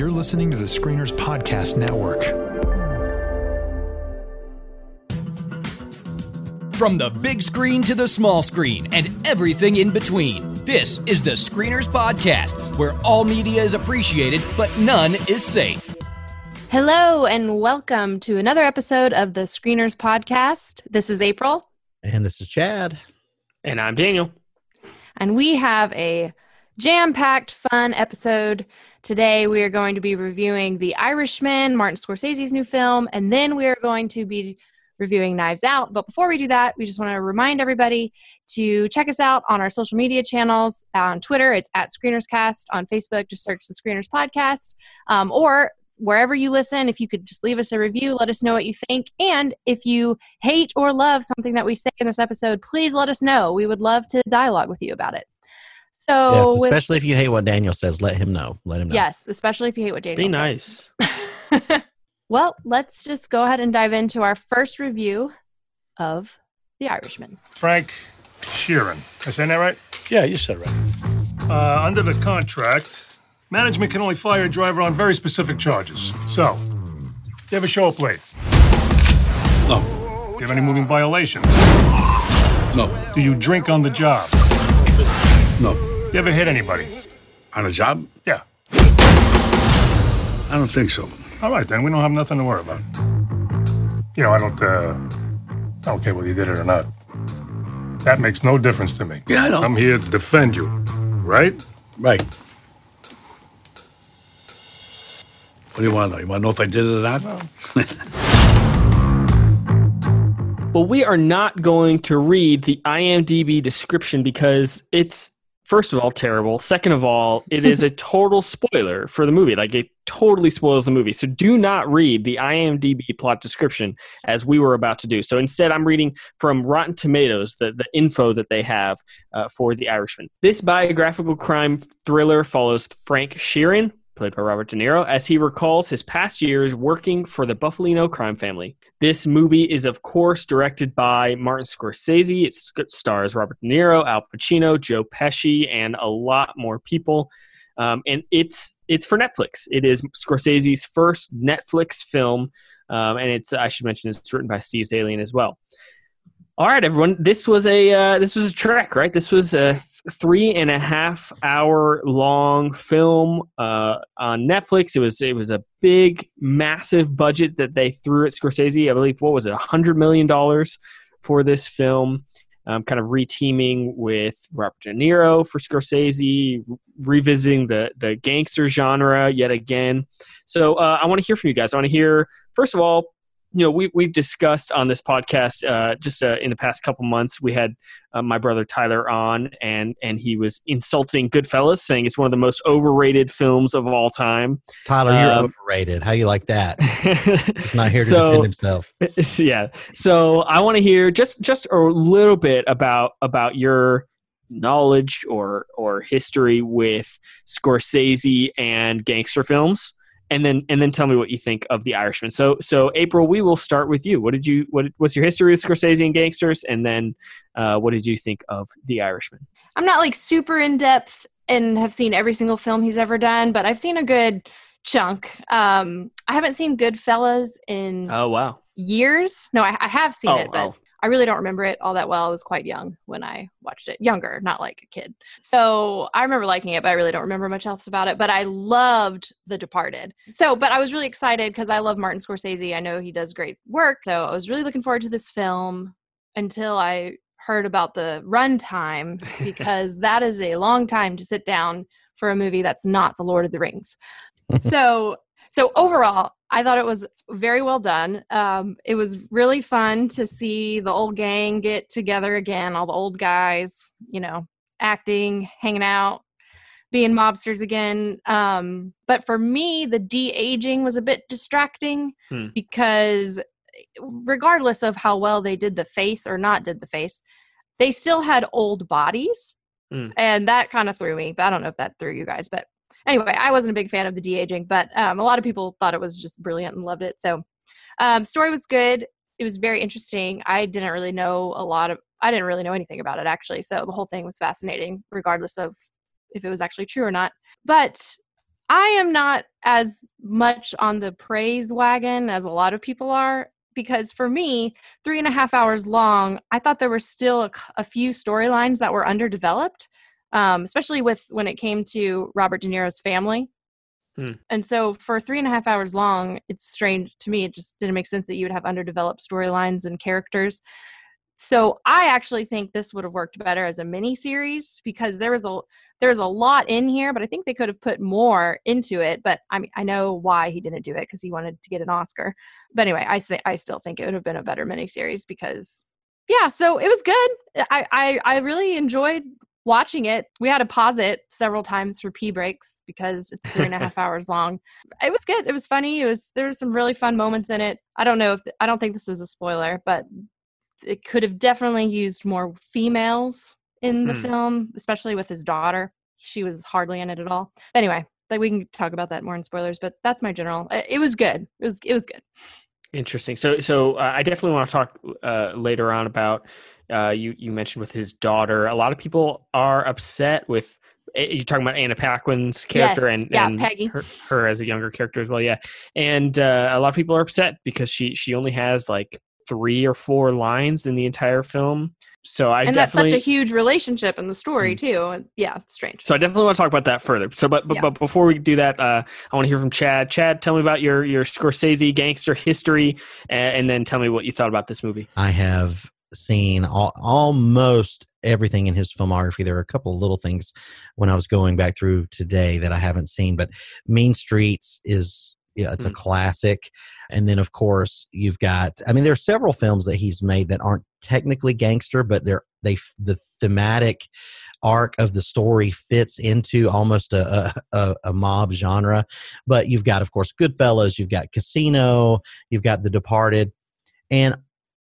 You're listening to the Screeners Podcast Network. From the big screen to the small screen and everything in between, this is the Screeners Podcast, where all media is appreciated, but none is safe. Hello, and welcome to another episode of the Screeners Podcast. This is April. And this is Chad. And I'm Daniel. And we have a jam packed, fun episode. Today, we are going to be reviewing The Irishman, Martin Scorsese's new film, and then we are going to be reviewing Knives Out. But before we do that, we just want to remind everybody to check us out on our social media channels. On Twitter, it's at ScreenersCast. On Facebook, just search the Screeners Podcast. Um, or wherever you listen, if you could just leave us a review, let us know what you think. And if you hate or love something that we say in this episode, please let us know. We would love to dialogue with you about it. So, yes, especially with, if you hate what Daniel says, let him know. Let him know. Yes, especially if you hate what Daniel Be says. Be nice. well, let's just go ahead and dive into our first review of The Irishman. Frank Sheeran. I saying that right? Yeah, you said right. Uh, under the contract, management can only fire a driver on very specific charges. So, do you ever show up late? No. Do you have any moving violations? No. Do you drink on the job? No. You ever hit anybody? On a job? Yeah. I don't think so. All right, then. We don't have nothing to worry about. You know, I don't, uh, I don't care whether you did it or not. That makes no difference to me. Yeah, I know. I'm here to defend you, right? Right. What do you want to know? You want to know if I did it or not? well, we are not going to read the IMDb description because it's first of all terrible. Second of all, it is a total spoiler for the movie. Like it totally spoils the movie. So do not read the IMDb plot description as we were about to do. So instead, I'm reading from Rotten Tomatoes the, the info that they have uh, for The Irishman. This biographical crime thriller follows Frank Sheeran, played by Robert De Niro, as he recalls his past years working for the Bufalino crime family. This movie is, of course, directed by Martin Scorsese. It stars Robert De Niro, Al Pacino, Joe Pesci, and a lot more people. Um, and it's it's for Netflix. It is Scorsese's first Netflix film, um, and it's I should mention it's written by Steve Zaillian as well. All right, everyone. This was a uh, this was a trek, right? This was a three and a half hour long film uh, on Netflix. It was it was a big, massive budget that they threw at Scorsese. I believe what was it, hundred million dollars for this film. Um, kind of reteaming with Robert De Niro for Scorsese, re- revisiting the the gangster genre yet again. So uh, I want to hear from you guys. I want to hear first of all you know, we, we've discussed on this podcast uh, just uh, in the past couple months. We had uh, my brother Tyler on, and and he was insulting Goodfellas, saying it's one of the most overrated films of all time. Tyler, you're um, overrated. How you like that? He's not here to so, defend himself. Yeah. So I want to hear just just a little bit about about your knowledge or or history with Scorsese and gangster films and then and then tell me what you think of the Irishman. So so April, we will start with you. What did you what what's your history with Scorsese and gangsters, and then uh, what did you think of the Irishman? I'm not like super in depth and have seen every single film he's ever done, but I've seen a good chunk. Um, I haven't seen Goodfellas in oh wow years. No, I, I have seen oh, it, but oh. I really don't remember it all that well. I was quite young when I watched it, younger, not like a kid. So I remember liking it, but I really don't remember much else about it. But I loved The Departed. So, but I was really excited because I love Martin Scorsese. I know he does great work. So I was really looking forward to this film until I heard about the runtime because that is a long time to sit down for a movie that's not The Lord of the Rings. so so overall i thought it was very well done um, it was really fun to see the old gang get together again all the old guys you know acting hanging out being mobsters again um, but for me the de-aging was a bit distracting hmm. because regardless of how well they did the face or not did the face they still had old bodies hmm. and that kind of threw me but i don't know if that threw you guys but anyway, I wasn't a big fan of the de aging, but um, a lot of people thought it was just brilliant and loved it. So, um, story was good. It was very interesting. I didn't really know a lot of. I didn't really know anything about it actually. So the whole thing was fascinating, regardless of if it was actually true or not. But I am not as much on the praise wagon as a lot of people are because for me, three and a half hours long, I thought there were still a, a few storylines that were underdeveloped, um, especially with when it came to Robert De Niro's family. Hmm. And so for three and a half hours long, it's strange to me. It just didn't make sense that you would have underdeveloped storylines and characters. So I actually think this would have worked better as a mini series because there was a there's a lot in here, but I think they could have put more into it. But I mean, I know why he didn't do it because he wanted to get an Oscar. But anyway, I th- I still think it would have been a better mini series because yeah. So it was good. I I, I really enjoyed watching it. We had to pause it several times for pee breaks because it's three and a half hours long. It was good. It was funny. It was there were some really fun moments in it. I don't know if I don't think this is a spoiler, but it could have definitely used more females in the mm. film, especially with his daughter. She was hardly in it at all. Anyway, like we can talk about that more in spoilers, but that's my general. It was good. It was it was good. Interesting. So so uh, I definitely want to talk uh, later on about uh, you you mentioned with his daughter. A lot of people are upset with eh, you're talking about Anna Paquin's character yes, and, yeah, and Peggy. Her, her, as a younger character as well. Yeah, and uh, a lot of people are upset because she she only has like three or four lines in the entire film. So I and that's such a huge relationship in the story mm-hmm. too. Yeah, it's strange. So I definitely want to talk about that further. So, but but, yeah. but before we do that, uh, I want to hear from Chad. Chad, tell me about your your Scorsese gangster history, and, and then tell me what you thought about this movie. I have seen all, almost everything in his filmography. There are a couple of little things when I was going back through today that I haven't seen, but Mean Streets is yeah, it's mm-hmm. a classic. And then, of course, you've got. I mean, there are several films that he's made that aren't technically gangster, but they're they the thematic arc of the story fits into almost a, a, a, mob genre. But you've got, of course, Goodfellas, you've got Casino, you've got The Departed. And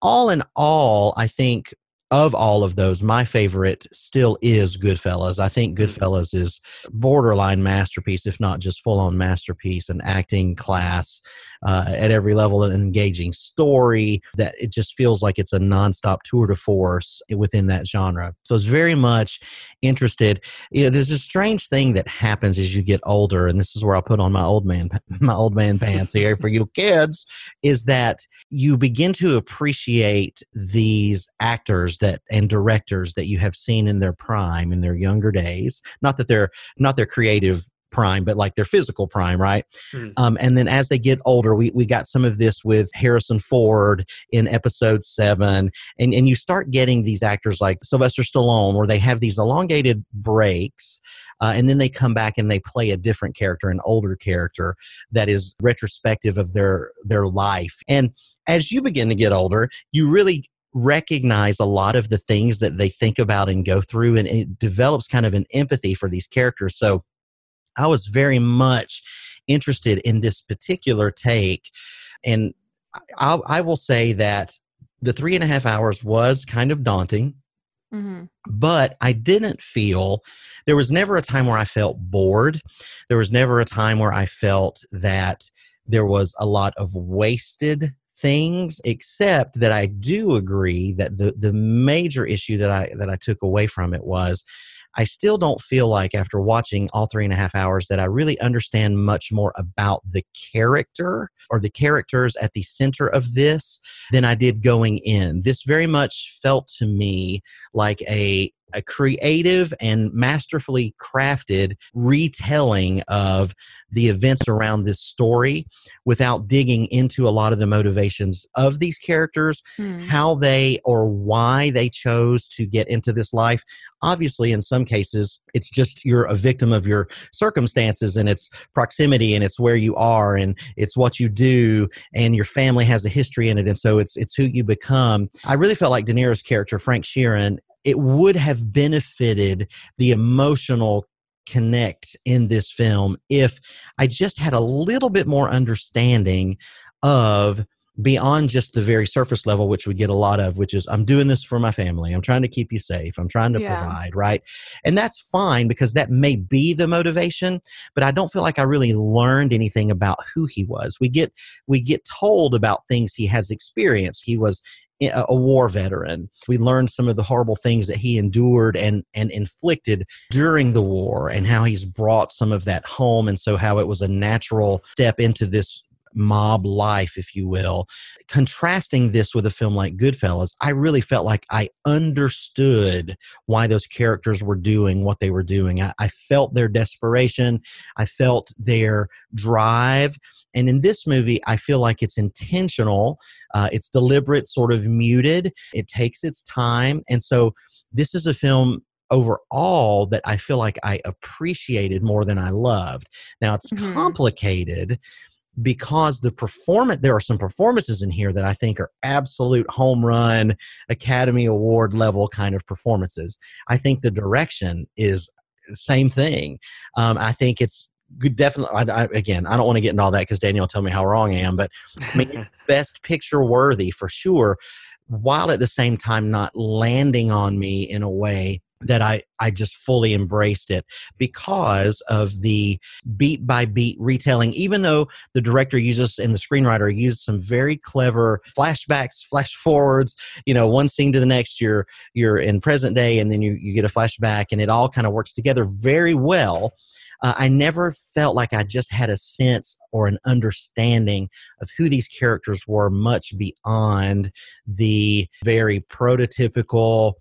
all in all, I think of all of those, my favorite still is Goodfellas. I think mm. Goodfellas is borderline masterpiece, if not just full on masterpiece, an acting class uh, at every level, an engaging story that it just feels like it's a nonstop tour de force within that genre. So it's very much interested. You know, there's a strange thing that happens as you get older, and this is where I put on my old man my old man pants here for you kids, is that you begin to appreciate these actors that and directors that you have seen in their prime in their younger days. Not that they're not their creative prime, but like their physical prime, right? Mm. Um, and then as they get older, we, we got some of this with Harrison Ford in episode seven. And, and you start getting these actors like Sylvester Stallone, where they have these elongated breaks. Uh, and then they come back and they play a different character, an older character that is retrospective of their their life. And as you begin to get older, you really recognize a lot of the things that they think about and go through and it develops kind of an empathy for these characters. So i was very much interested in this particular take and i, I will say that the three and a half hours was kind of daunting. Mm-hmm. but i didn't feel there was never a time where i felt bored. There was never a time where i felt that there was a lot of wasted things except that I do agree that the the major issue that I that I took away from it was I still don't feel like after watching all three and a half hours that I really understand much more about the character or the characters at the center of this than I did going in. This very much felt to me like a a creative and masterfully crafted retelling of the events around this story without digging into a lot of the motivations of these characters, hmm. how they or why they chose to get into this life. Obviously, in some cases, it's just you're a victim of your circumstances and it's proximity and it's where you are and it's what you do and your family has a history in it and so it's it's who you become. I really felt like De Niro's character Frank Sheeran it would have benefited the emotional connect in this film if I just had a little bit more understanding of beyond just the very surface level, which we get a lot of, which is I'm doing this for my family. I'm trying to keep you safe. I'm trying to yeah. provide, right? And that's fine because that may be the motivation, but I don't feel like I really learned anything about who he was. We get we get told about things he has experienced. He was a war veteran. We learned some of the horrible things that he endured and and inflicted during the war, and how he's brought some of that home, and so how it was a natural step into this mob life, if you will. Contrasting this with a film like Goodfellas, I really felt like I understood why those characters were doing what they were doing. I, I felt their desperation, I felt their drive. And in this movie, I feel like it's intentional, uh, it's deliberate, sort of muted, it takes its time. And so this is a film overall that I feel like I appreciated more than I loved. Now it's Mhm. complicated because the performance there are some performances in here that I think are absolute home run Academy Award level kind of performances. I think the direction is same thing. Um, I think it's good. Definitely. I, I, again, I don't want to get into all that because Daniel will tell me how wrong I am, but I mean, best picture worthy for sure, while at the same time not landing on me in a way that I, I just fully embraced it because of the beat by beat retelling, even though the director uses and the screenwriter used some very clever flashbacks, flash forwards, you know, one scene to the next, you're you're in present day and then you, you get a flashback and it all kind of works together very well. Uh, I never felt like I just had a sense or an understanding of who these characters were much beyond the very prototypical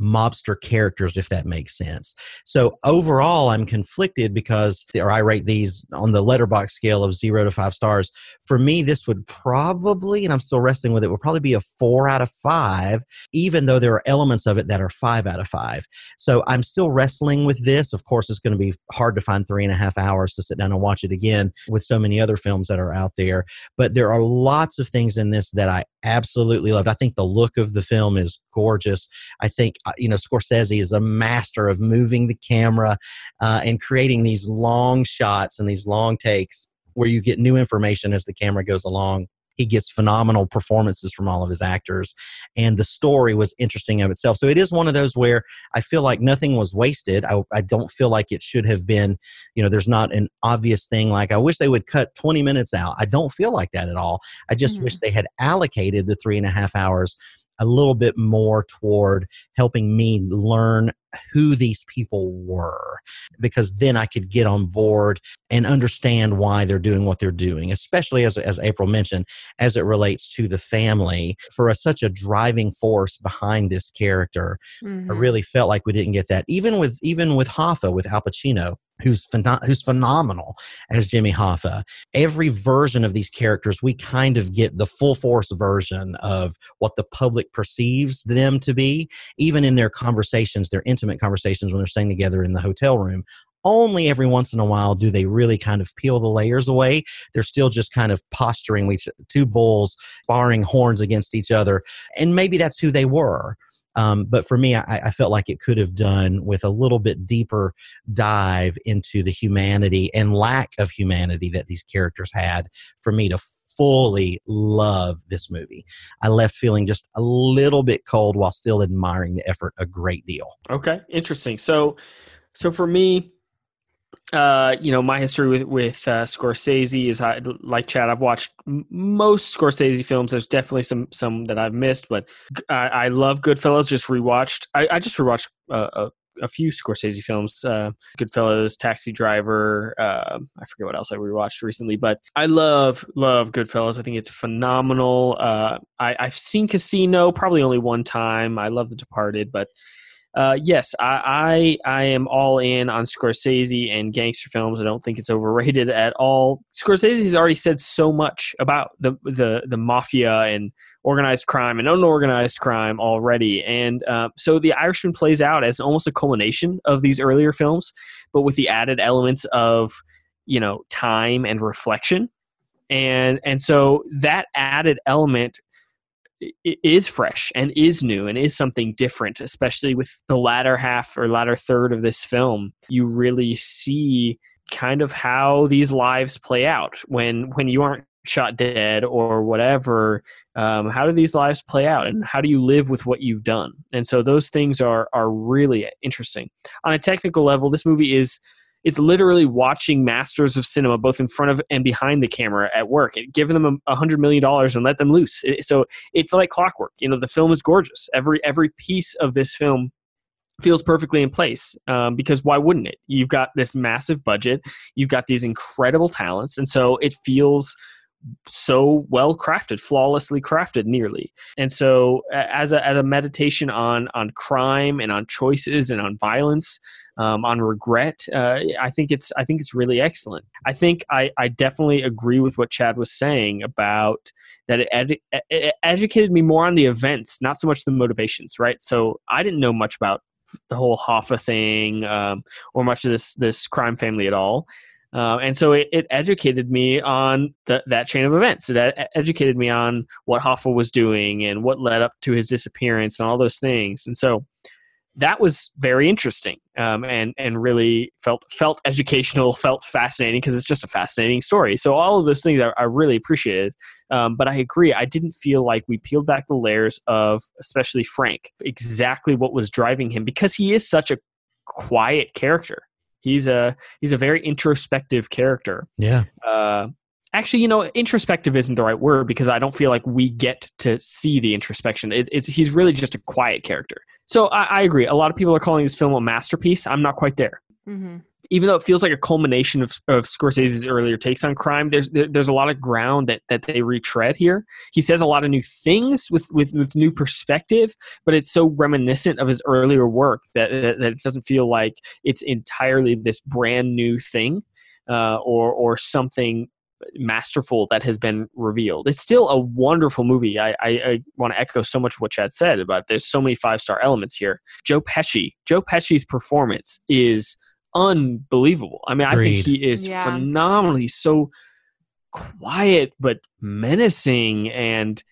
mobster characters if that makes sense. So overall i'm conflicted because or i rate these on the Letterboxd scale of zero to five stars. For me this would probably and i'm still wrestling with it would probably be a four out of five even though there are elements of it that are five out of five. So i'm still wrestling with this. Of course it's going to be hard to find three and a half hours to sit down and watch it again with so many other films that are out there. But there are lots of things in this that i absolutely loved. I think the look of the film is gorgeous. I think you know scorsese is a master of moving the camera uh, and creating these long shots and these long takes where you get new information as the camera goes along. He gets phenomenal performances from all of his actors and the story was interesting of itself. So it is one of those where i feel like nothing was wasted. I, I don't feel like it should have been you know there's not an obvious thing like i wish they would cut 20 minutes out. I don't feel like that at all. I just Mhm. wish they had allocated the three and a half hours a little bit more toward helping me learn who these people were because then I could get on board and understand why they're doing what they're doing, especially as, as April mentioned, as it relates to the family for a, such a driving force behind this character. I Mhm. really felt like we didn't get that, even with even with Hoffa with Al Pacino, who's pheno- who's phenomenal as Jimmy Hoffa. Every version of these characters, we kind of get the full force version of what the public perceives them to be, even in their conversations, their intimate conversations when they're staying together in the hotel room. Only every once in a while do they really kind of peel the layers away. They're still just kind of posturing each, two bulls, sparring horns against each other, and maybe that's who they were. Um, but for me, I, I felt like it could have done with a little bit deeper dive into the humanity and lack of humanity that these characters had for me to fully love this movie. I left feeling just a little bit cold while still admiring the effort a great deal. Okay, interesting. So, so for me, uh, you know, my history with with uh, Scorsese is I, like Chad. I've watched most Scorsese films. There's definitely some some that I've missed, but I, I love Goodfellas. Just rewatched. I, I just rewatched uh, a, a few Scorsese films. Uh, Goodfellas, Taxi Driver. Uh, I forget what else I rewatched recently, but I love love Goodfellas. I think it's phenomenal. Uh, I, I've seen Casino probably only one time. I love The Departed, but uh, yes, I, I I am all in on Scorsese and gangster films. I don't think it's overrated at all. Scorsese's already said so much about the the the mafia and organized crime and unorganized crime already, and uh, so The Irishman plays out as almost a culmination of these earlier films, but with the added elements of you know time and reflection, and and so that added element is fresh and is new and is something different especially with the latter half or latter third of this film. You really see kind of how these lives play out when when you aren't shot dead or whatever. Um, how do these lives play out and how do you live with what you've done? And so those things are are really interesting. On a technical level this movie is it's literally watching masters of cinema both in front of and behind the camera at work and giving them a hundred million dollars and let them loose. So it's like clockwork. You know the film is gorgeous. Every every piece of this film feels perfectly in place um, because why wouldn't it? You've got this massive budget. You've got these incredible talents. And so it feels so well crafted flawlessly crafted nearly. And so as a, as a meditation on on crime and on choices and on violence um, on regret uh, i think it's i think it's really excellent. I think i i definitely agree with what chad was saying about that it, edu- it educated me more on the events not so much the motivations right? So i didn't know much about the whole hoffa thing um, or much of this this crime family at all uh, and so it, it educated me on the, that chain of events. It ed- educated me on what Hoffa was doing and what led up to his disappearance and all those things. And so that was very interesting um, and and really felt felt educational, felt fascinating because it's just a fascinating story. So all of those things I, I really appreciated. Um, but I agree, I didn't feel like we peeled back the layers of especially Frank, exactly what was driving him because he is such a quiet character. He's a he's a very introspective character. Yeah. Uh, actually, you know, introspective isn't the right word because I don't feel like we get to see the introspection. It's, it's he's really just a quiet character. So I, I agree. A lot of people are calling this film a masterpiece. I'm not quite there. hmm Even though it feels like a culmination of, of Scorsese's earlier takes on crime, there's there, there's a lot of ground that, that they retread here. He says a lot of new things with, with, with new perspective, but it's so reminiscent of his earlier work that, that, that it doesn't feel like it's entirely this brand new thing uh, or or something masterful that has been revealed. It's still a wonderful movie. I, I, I want to echo so much of what Chad said about there's so many five star elements here. Joe Pesci, Joe Pesci's performance is unbelievable. I mean, I think he is Yeah. phenomenal. He's so quiet but menacing and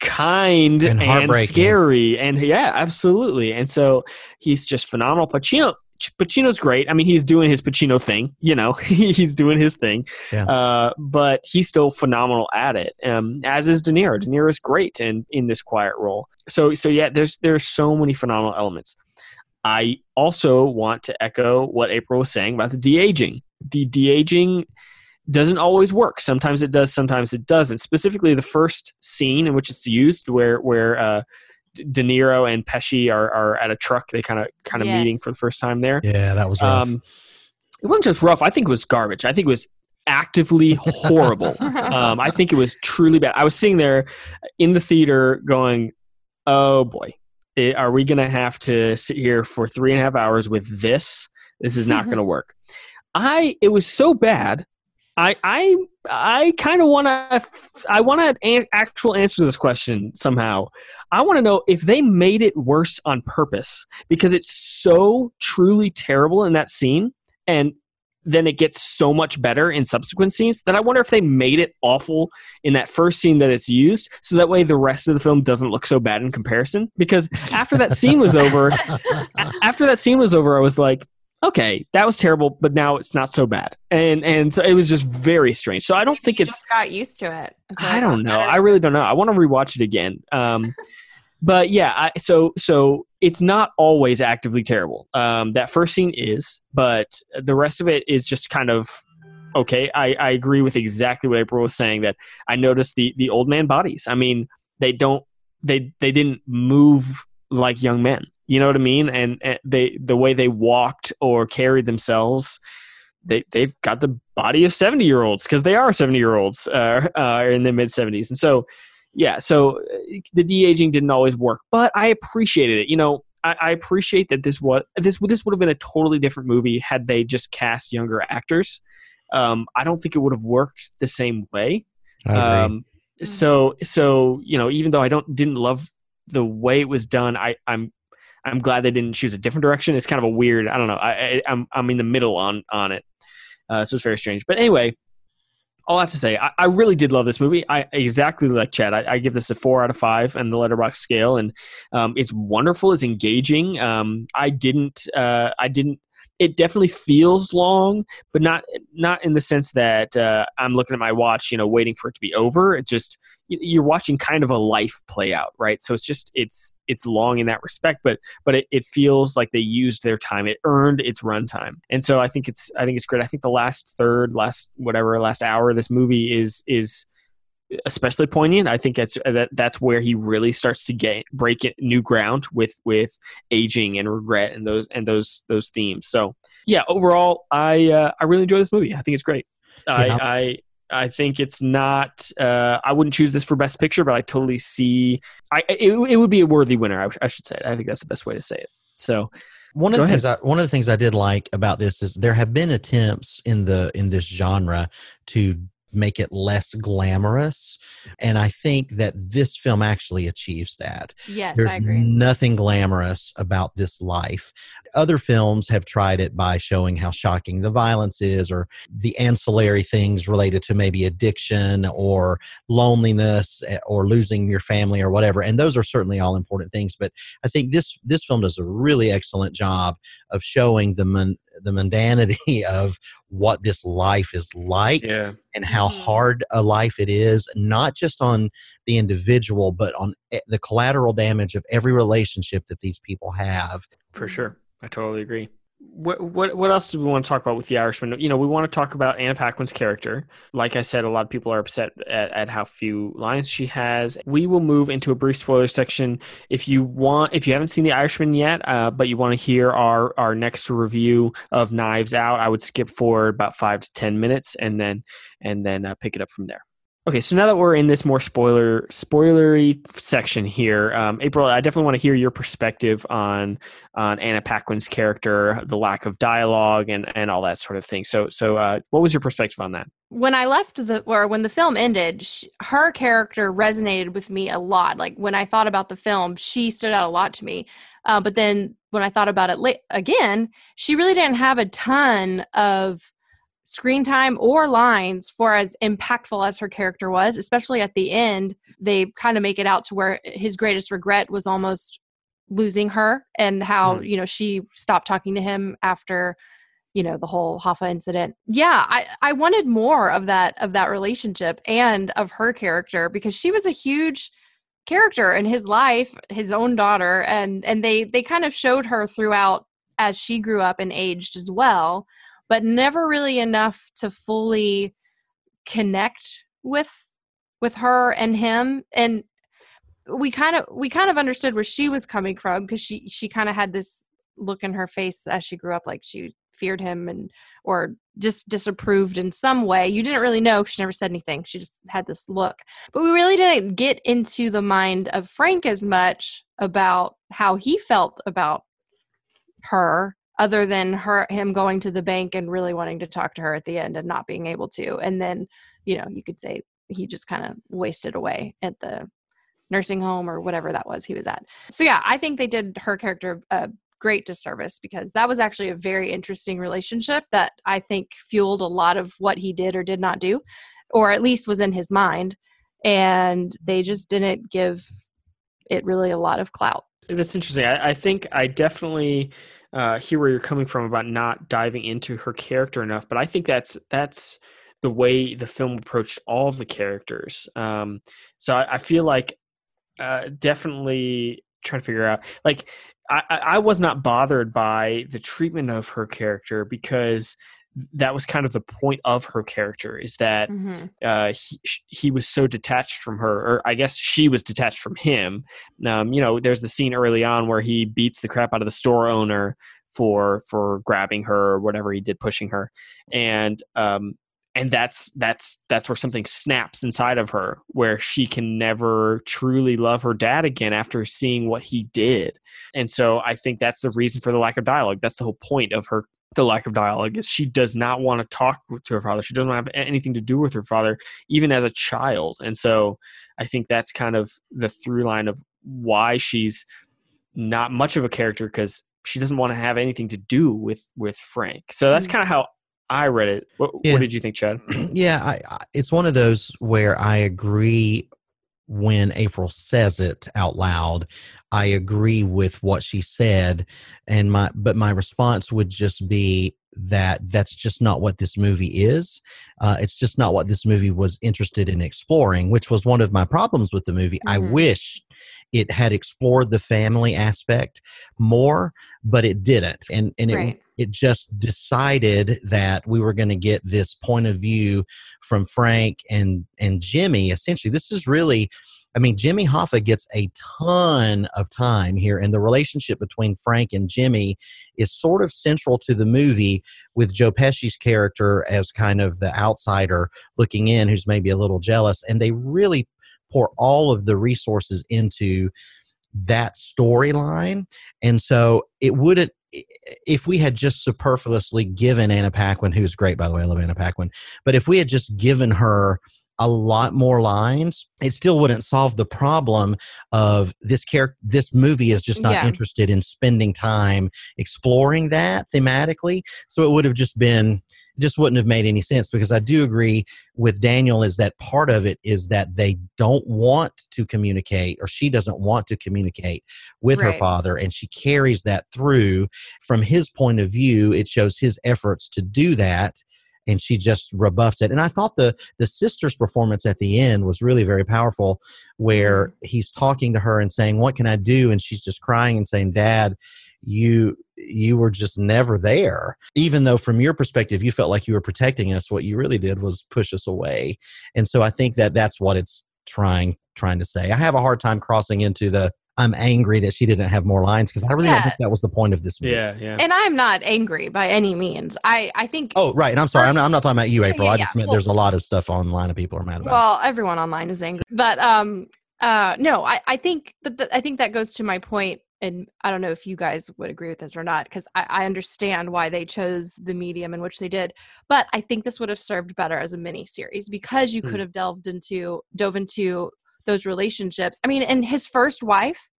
kind And and, scary and yeah absolutely and so he's just phenomenal pacino Pacino's great. I mean, he's doing his Pacino thing, you know, he's doing his thing. Yeah. Uh, but he's still phenomenal at it. Um, as is De Niro. De Niro is great in, in this quiet role. So, so yeah, there's there's so many phenomenal elements. I also want to echo what April was saying about the de aging. The de aging doesn't always work. Sometimes it does, sometimes it doesn't. Specifically, the first scene in which it's used, where where uh, De Niro and Pesci are, are at a truck, they kind of kind of Yes. meeting for the first time there. Yeah, that was rough. Um, it wasn't just rough. I think it was garbage. I think it was actively horrible. um, I think it was truly bad. I was sitting there in the theater going, "Oh boy, eh, are we going to have to sit here for three and a half hours with this? This is not going to work." I it was so bad. I I I kind of want to I want to an actual answer to this question somehow. I want to know if they made it worse on purpose because it's so truly terrible in that scene and then it gets so much better in subsequent scenes that I wonder if they made it awful in that first scene that it's used so that way the rest of the film doesn't look so bad in comparison because after that scene was over after that scene was over I was like okay that was terrible but now it's not so bad and and so it was just very strange so I don't think You it's just got used to it. I don't know. better. I really don't know. I want to rewatch it again. Um, but yeah, I, so so it's not always actively terrible. Um, that first scene is, but the rest of it is just kind of okay. I, I agree with exactly what April was saying. That I noticed the the old man bodies. I mean, they don't they they didn't move like young men. You know what I mean? And, and they the way they walked or carried themselves they they've got the body of 70 year olds because they are 70 year olds uh, uh, in their mid 70s and so yeah so uh, the de-aging didn't always work but i appreciated it. You know I, I appreciate that this was this this would have been a totally different movie had they just cast younger actors. Um, i don't think it would have worked the same way. Um, so so you know even though i don't didn't love the way it was done i i'm i'm glad they didn't choose a different direction. It's kind of a weird i don't know i, I i'm i'm in the middle on on it. Uh, so it's very strange. But anyway, all I have to say, I, I really did love this movie. I exactly like Chad. I, I give this a four out of five on the Letterboxd scale, and um, it's wonderful. It's engaging. Um, I didn't. Uh, I didn't. It definitely feels long, but not not in the sense that uh, I'm looking at my watch, you know, waiting for it to be over. It's just you're watching kind of a life play out, right? So it's just it's it's long in that respect, but but it, it feels like they used their time. It earned its runtime, and so I think it's I think it's great. I think the last third, last whatever, last hour of this movie is is especially poignant. I think that's that that's where he really starts to get break it, new ground with with aging and regret and those and those those themes. So yeah, overall, I uh, I really enjoy this movie. I think it's great. I, I I think it's not. Uh, I wouldn't choose this for best picture, but I totally see. I it, it would be a worthy winner. I, I should say. I think that's the best way to say it. So one of the things I, one of the things I did like about this is there have been attempts in the in this genre to make it less glamorous. And I think that this film actually achieves that. Yes, There's I agree. nothing glamorous about this life. Other films have tried it by showing how shocking the violence is or the ancillary things related to maybe addiction or loneliness eh, or losing your family or whatever. And those are certainly all important things. But I think this this film does a really excellent job of showing the mon- the mundanity of what this life is like yeah, and how Mhm. hard a life it is, not just on the individual, but on e- the collateral damage of every relationship that these people have. for sure. I totally agree. What what what else do we want to talk about with the Irishman? You know, we want to talk about Anna Paquin's character. Like I said, a lot of people are upset at, at how few lines she has. We will move into a brief spoiler section. If you want, if you haven't seen the Irishman yet, uh, but you want to hear our our next review of Knives Out, I would skip forward about five to ten minutes and then and then uh, pick it up from there. Okay, so now that we're in this more spoiler spoilery section here, um, April, I definitely want to hear your perspective on on Anna Paquin's character, the lack of dialogue, and and all that sort of thing. So, so uh, what was your perspective on that? when I left the or when the film ended, sh her character resonated with me a lot. Like when I thought about the film, she stood out a lot to me. Uh, but then when I thought about it la- again, she really didn't have a ton of screen time or lines for as impactful as her character was. Especially at the end, they kind of make it out to where his greatest regret was almost losing her, and how mm-hmm. you know she stopped talking to him after you know the whole Hoffa incident. Yeah, I I wanted more of that of that relationship and of her character because she was a huge character in his life, his own daughter and and they they kind of showed her throughout as she grew up and aged as well, but never really enough to fully connect with with her and him. And we kind of we kind of understood where she was coming from because she she kind of had this look in her face as she grew up like she feared him and or just disapproved in some way. You didn't really know she never said anything. She just had this look. But we really didn't get into the mind of frank as much about how he felt about her other than her him going to the bank and really wanting to talk to her at the end and not being able to. And then you know you could say he just kind of wasted away at the nursing home or whatever that was he was at. So yeah i think they did her character a great disservice because that was actually a very interesting relationship that i think fueled a lot of what he did or did not do or at least was in his mind. And they just didn't give it really a lot of clout. That's interesting. I, I think I definitely uh, hear where you're coming from about not diving into her character enough, but I think that's that's the way the film approached all of the characters. Um, so I, I feel like uh, definitely trying to figure out like I, I I was not bothered by the treatment of her character because that was kind of the point of her character is that Mhm. uh, he, he was so detached from her, or I guess she was detached from him. Um, you know, there's the scene early on where he beats the crap out of the store owner for for grabbing her or whatever he did, pushing her, and um, and that's that's that's where something snaps inside of her, where she can never truly love her dad again after seeing what he did, and so I think that's the reason for the lack of dialogue. That's the whole point of her the lack of dialogue is she does not want to talk to her father. She doesn't have anything to do with her father, even as a child. And so I think that's kind of the through line of why she's not much of a character because she doesn't want to have anything to do with with Frank. So that's Mm. kind of how I read it. What, Yeah. what did you think, Chad? yeah, I, I, it's one of those where I agree when April says it out loud, I agree with what she said, and my but my response would just be that that's just not what this movie is. Uh, it's just not what this movie was interested in exploring, which was one of my problems with the movie. I Mhm. It had explored the family aspect more, but it didn't, and and it Right. it just decided that we were going to get this point of view from Frank and and Jimmy. Essentially, this is really, I mean, Jimmy Hoffa gets a ton of time here, and the relationship between Frank and Jimmy is sort of central to the movie, with Joe Pesci's character as kind of the outsider looking in, who's maybe a little jealous, and they really pour all of the resources into that storyline and so it wouldn't if we had just superfluously given Anna Paquin, who's great by the way, I love Anna Paquin, but if we had just given her a lot more lines, it still wouldn't solve the problem of this character. This movie is just not Yeah. interested in spending time exploring that thematically. So it would have just been, just wouldn't have made any sense because I do agree with Daniel is that part of it is that they don't want to communicate or she doesn't want to communicate with her father and she carries that through. From his point of view it shows his efforts to do that and she just rebuffs it. And i thought the the sister's performance at the end was really very powerful where mm-hmm. he's talking to her and saying what can i do? And she's just crying and saying dad you you were just never there. Even though from your perspective you felt like you were protecting us what you really did was push us away. And so i think that that's what it's trying trying to say. I have a hard time crossing into the i'm angry that she didn't have more lines because i really don't think that was the point of this movie. Yeah, yeah. And I'm not angry by any means. I I think oh right. And i'm sorry. I'm not, I'm not talking about you Yeah, april. yeah, i yeah. just meant Well- there's a lot of stuff online that people are mad about. Well, everyone online is angry, but um uh no, I I think but th- I think that goes to my point and I don't know if you guys would agree with this or not because I, I understand why they chose the medium in which they did, but I think this would have served better as a mini series because you Hmm. could have delved into dove into those relationships. I mean, and his first wife,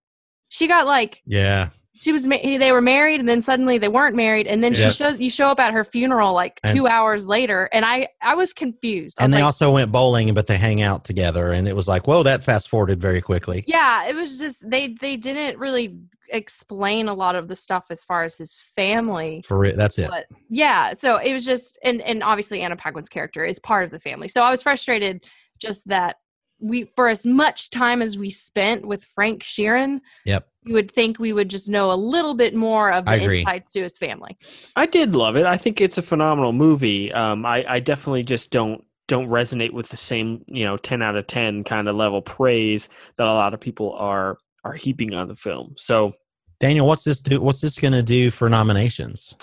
she got like yeah she was ma- they were married and then suddenly they weren't married and then Yeah. she shows you show up at her funeral like And- two hours later and I I was confused. I and they like, also went bowling but they hang out together and it was like whoa that fast forwarded very quickly yeah it was just they they didn't really explain a lot of the stuff as far as his family for it that's it but yeah so it was just and and obviously anna paquin's character is part of the family so i was frustrated just that we for as much time as we spent with frank sheeran Yep. you would think we would just know a little bit more of the insights to his family I did love it. I think it's a phenomenal movie. Um, I, I definitely just don't don't resonate with the same you know ten out of ten kind of level praise that a lot of people are are heaping on the film. So daniel what's this do what's this going to do for nominations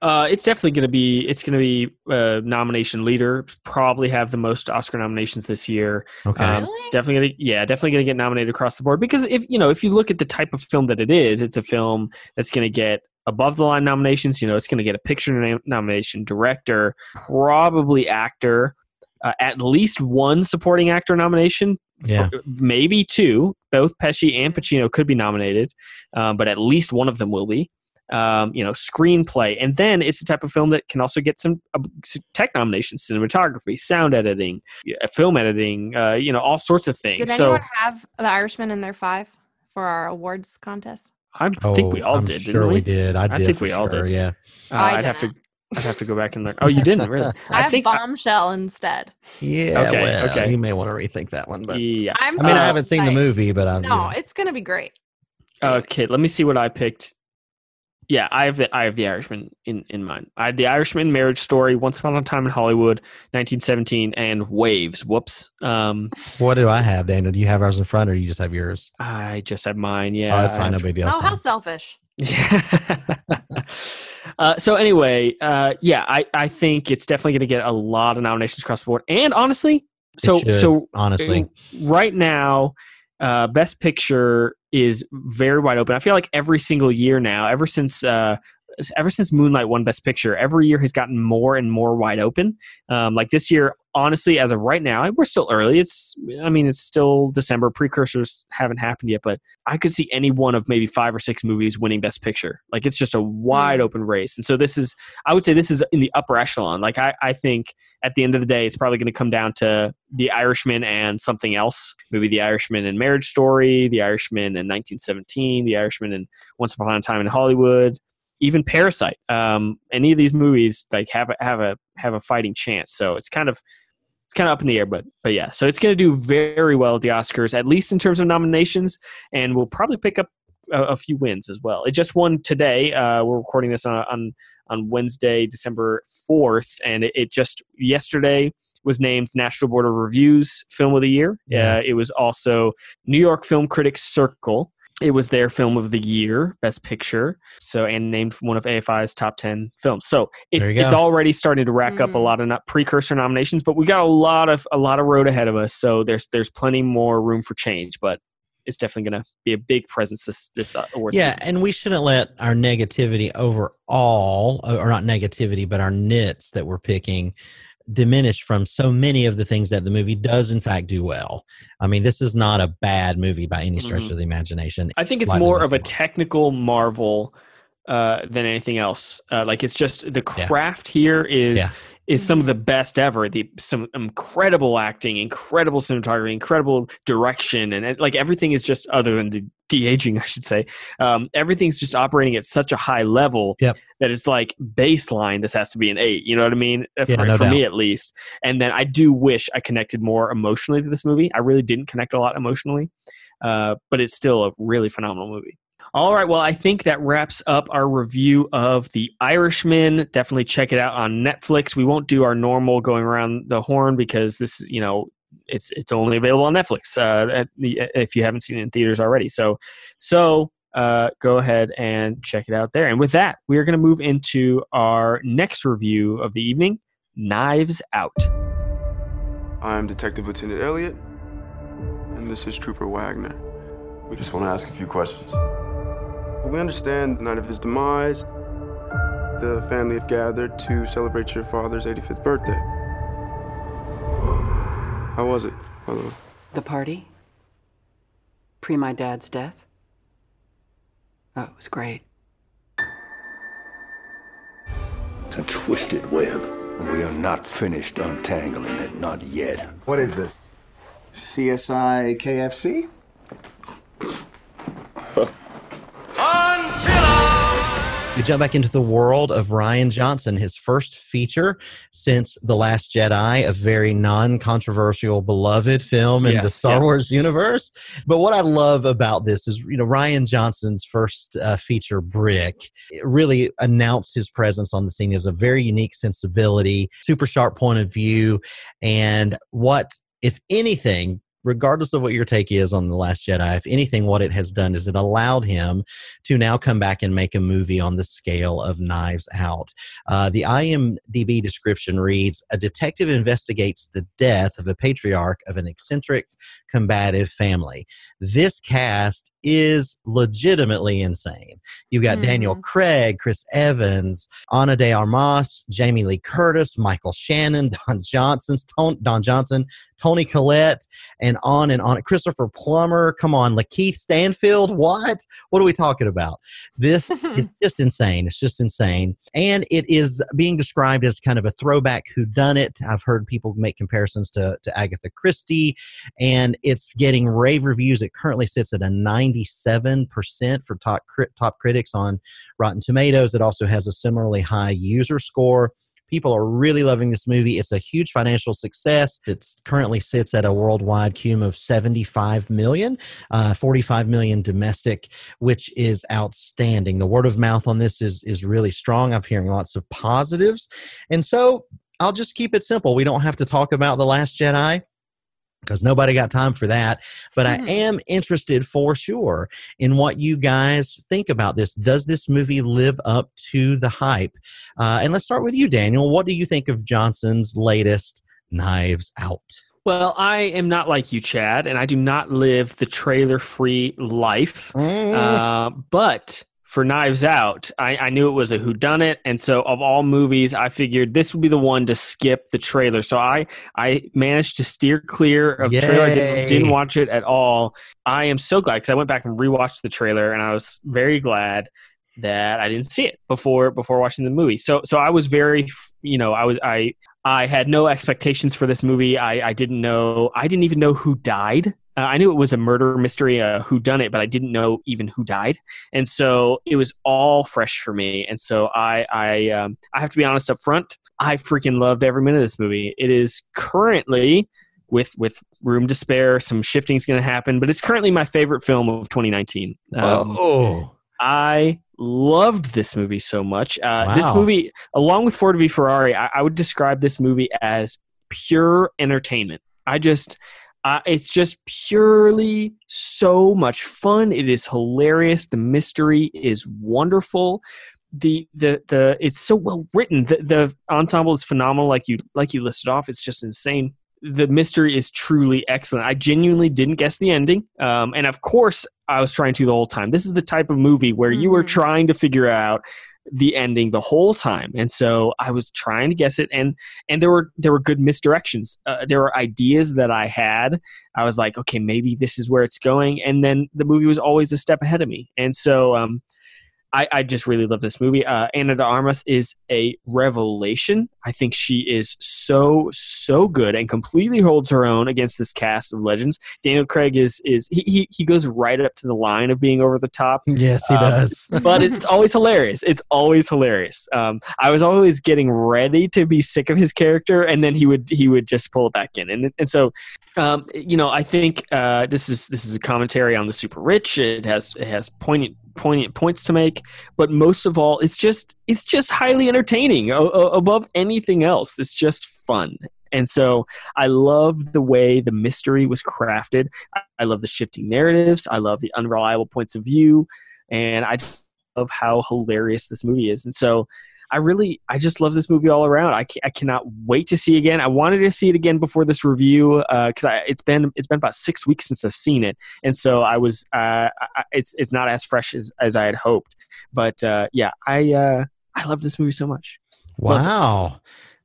uh, it's definitely going to be it's going to be uh, nomination leader. Probably have the most Oscar nominations this year. okay Um, Really? definitely gonna yeah definitely gonna get nominated across the board because if you know if you look at the type of film that it is it's a film that's gonna get above the line nominations you know it's gonna get a picture nom- nomination director probably actor uh, at least one supporting actor nomination Yeah. for- maybe two both pesci and pacino could be nominated um, but at least one of them will be um, you know screenplay and then it's the type of film that can also get some uh, tech nominations cinematography sound editing uh, film editing, uh, you know, all sorts of things. did so anyone have the irishman in their five for our awards contest I think we all Oh, I'm did, sure didn't we? we did i I did think for we all did. yeah Uh, I I'd have to, didn't. I'd have to go back and learn. Oh, you didn't really? i, have think. bombshell instead yeah Okay, well, okay. you may want to rethink that one but yeah. i'm i mean so i haven't seen the movie but i'm you no know. it's gonna be great Okay, let me see what I picked. Yeah, I have the I have the Irishman in in mind. I had the Irishman, Marriage Story, Once Upon a Time in Hollywood, 1917, and Waves. Whoops. Um, what do i have daniel do you have ours in front or you just have yours I just have mine. Yeah, oh that's I fine no have- big deal oh how selfish uh, so anyway, uh, yeah, I, I think it's definitely going to get a lot of nominations across the board. And honestly, so should, so honestly right now, uh, Best Picture is very wide open. I feel like every single year now, ever since uh, ever since Moonlight won Best Picture, every year has gotten more and more wide open. Um, like this year, honestly, as of right now, we're still early. It's, I mean, it's still December. Precursors haven't happened yet, but I could see any one of maybe five or six movies winning Best Picture. Like it's just a wide open race. And so this is, I would say, this is in the upper echelon. Like I, I think at the end of the day, it's probably going to come down to The Irishman and something else. Maybe The Irishman and Marriage Story, The Irishman in 1917, The Irishman and Once Upon a Time in Hollywood even Parasite. Um, any of these movies like have a, have a have a fighting chance. So it's kind of it's kind of up in the air, but but yeah. So it's going to do very well at the Oscars, at least in terms of nominations, and we'll probably pick up a, a few wins as well. It just won today. Uh, we're recording this on on on Wednesday, December fourth, and it, it, just yesterday was named National Board of Reviews Film of the Year. Yeah. Uh, it was also New York Film Critics Circle it was their film of the year, best picture. So and named one of AFI's top ten films. So it's it's already starting to rack mm. up a mm. lot of not precursor nominations, but we got a lot of a lot of road ahead of us. So there's there's plenty more room for change, but it's definitely going to be a big presence this this uh, award. Yeah, season. and we shouldn't let our negativity overall, or not negativity, but our nits that we're picking diminished from so many of the things that the movie does in fact do well. I mean, this is not a bad movie by any stretch mm-hmm. of the imagination. I think it's more of a technical marvel uh, than anything else. Uh, like it's just the craft yeah. here is yeah is some of the best ever. The some incredible acting, incredible cinematography, incredible direction, and like everything is just other than the de aging, I should say. Um, everything's just operating at such a high level yep. that it's like baseline. This has to be an eight. You know what I mean? Uh, for, yeah, no for me, at least. And then I do wish I connected more emotionally to this movie. I really didn't connect a lot emotionally, uh, but it's still a really phenomenal movie. All right. Well, I think that wraps up our review of The Irishman. Definitely check it out on Netflix. We won't do our normal going around the horn because this, you know, it's it's only available on Netflix uh, the, if you haven't seen it in theaters already. So, so uh, go ahead and check it out there. And with that, we are going to move into our next review of the evening, Knives Out. I'm Detective Lieutenant Elliot, and this is Trooper Wagner. We just want to ask a few questions. We understand the night of his demise, the family have gathered to celebrate your father's 85th birthday. How was it, by the way? The party? Pre my dad's death? Oh, it was great. It's a twisted web. And we are not finished untangling it, not yet. What is this? CSI KFC? We jump back into the world of Rian Johnson, his first feature since The Last Jedi, a very non controversial, beloved film in yes, the Star Wars universe. But what I love about this is, you know, Rian Johnson's first uh, feature, Brick, really announced his presence on the scene as a very unique sensibility, super sharp point of view, and what if anything, regardless of what your take is on The Last Jedi, if anything, what it has done is it allowed him to now come back and make a movie on the scale of Knives Out. Uh, the IMDb description reads A detective investigates the death of a patriarch of an eccentric, combative family. This cast is legitimately insane. You've got mm-hmm. Daniel Craig, Chris Evans, Ana de Armas, Jamie Lee Curtis, Michael Shannon, Don Johnson, Don Johnson, Toni Collette, and on and on. Christopher Plummer, come on, Lakeith Stanfield. What? What are we talking about? This is just insane. It's just insane. And it is being described as kind of a throwback who done it. I've heard people make comparisons to, to Agatha Christie, and it's getting rave reviews. It currently sits at a 97% for top, top critics on Rotten Tomatoes. It also has a similarly high user score. People are really loving this movie. It's a huge financial success. It currently sits at a worldwide cume of 75 million, uh, 45 million domestic, which is outstanding. The word of mouth on this is is really strong. I'm hearing lots of positives, and so I'll just keep it simple. We don't have to talk about the Last Jedi because nobody got time for that. But mm-hmm. I am interested for sure in what you guys think about this. Does this movie live up to the hype? Uh, and let's start with you, Daniel. What do you think of Johnson's latest Knives Out? Well, I am not like you, Chad, and I do not live the trailer free life. Mm. Uh, but for Knives Out, I, I knew it was a whodunit, and so of all movies, I figured this would be the one to skip the trailer. So I I managed to steer clear of the trailer. I didn't, didn't watch it at all. I am so glad because I went back and rewatched the trailer, and I was very glad that I didn't see it before before watching the movie. So so I was very you know I was I I had no expectations for this movie. I I didn't know I didn't even know who died uh, I knew it was a murder mystery, uh, who done it, but I didn't know even who died, and so it was all fresh for me. And so I, I, um, I have to be honest up front. I freaking loved every minute of this movie. It is currently with with room to spare. Some shifting is going to happen, but it's currently my favorite film of 2019. Um, oh, I loved this movie so much. Uh, This movie, along with Ford v Ferrari, I, I would describe this movie as pure entertainment. I just, uh, it's just purely so much fun. It is hilarious. The mystery is wonderful. The the the it's so well written. The the ensemble is phenomenal. Like you like you listed off, it's just insane. The mystery is truly excellent. I genuinely didn't guess the ending, um, and of course, I was trying to the whole time. This is the type of movie where you were trying to figure out the ending the whole time. And so i was trying to guess it and and there were there were good misdirections. Uh, there were ideas that i had. I was like okay maybe this is where it's going. And then the movie was always a step ahead of me. And so um I, I just really love this movie. Uh, Ana de Armas is a revelation. I think she is so so good and completely holds her own against this cast of legends. Daniel Craig is is he he, he goes right up to the line of being over the top. yes, he Um, does. but it's always hilarious. It's always hilarious. Um, I was always getting ready to be sick of his character, and then he would he would just pull it back in, and and so um, you know I think uh, this is this is a commentary on the super rich. It has it has poignant poignant points to make, but most of all, it's just it's just highly entertaining o- above anything else. It's just fun. And so I love the way the mystery was crafted. I love the shifting narratives. I love the unreliable points of view. And I love how hilarious this movie is. And so I really, I just love this movie all around. I, I cannot wait to see again. I wanted to see it again before this review because I it's been it's been about six weeks since I've seen it, and so I was uh, I, it's it's not as fresh as, as I had hoped. But uh, yeah, I uh, I love this movie so much. Wow.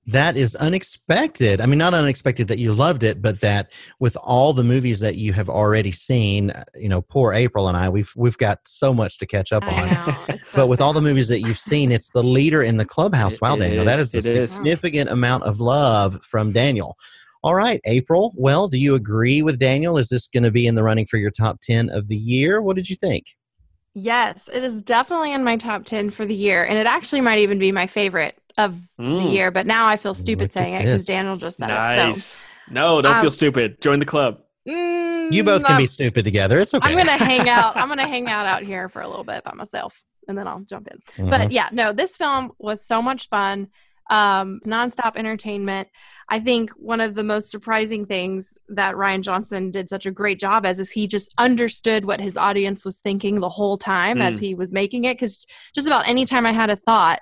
That is unexpected. I mean, not unexpected that you loved it, but that with all the movies that you have already seen, uh, you know, poor April and I, we've we've got so much to catch up on. but with all the movies that you've seen, it's the leader in the clubhouse. wow, it Daniel, that is. is a It is. significant amount of love from Daniel. All right, April. Well, do you agree with Daniel? Is this going to be in the running for your top ten of the year? What did you think? Yes, it is definitely in my top 10 for the year. And it actually might even be my favorite of the Mm. year. But now I feel stupid Look saying it because. Daniel just said it. So. No, don't Um, feel stupid. Join the club. You both can Mm, be stupid together. It's okay. I'm gonna hang out. I'm gonna hang out out here for a little bit by myself, and then I'll jump in. Mhm. But yeah, no, this film was so much fun. Um, nonstop entertainment. I think one of the most surprising things that Rian Johnson did such a great job as is he just understood what his audience was thinking the whole time as Mm. he was making it. Because just about any time I had a thought,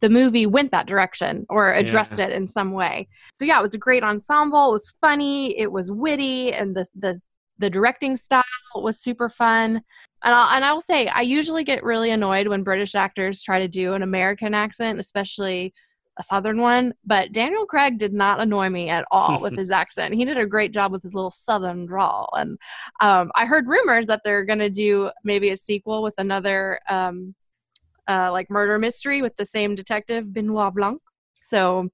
the movie went that direction or addressed it in some way. So yeah, it was a great ensemble. It was funny. It was witty, and the the the directing style was super fun. And I'll, and I will say, I usually get really annoyed when British actors try to do an American accent, especially a Southern one. But Daniel Craig did not annoy me at all with his accent. He did a great job with his little Southern drawl. And um, I heard rumors that they're going to do maybe a sequel with another um, uh, like murder mystery with the same detective, Benoit Blanc. So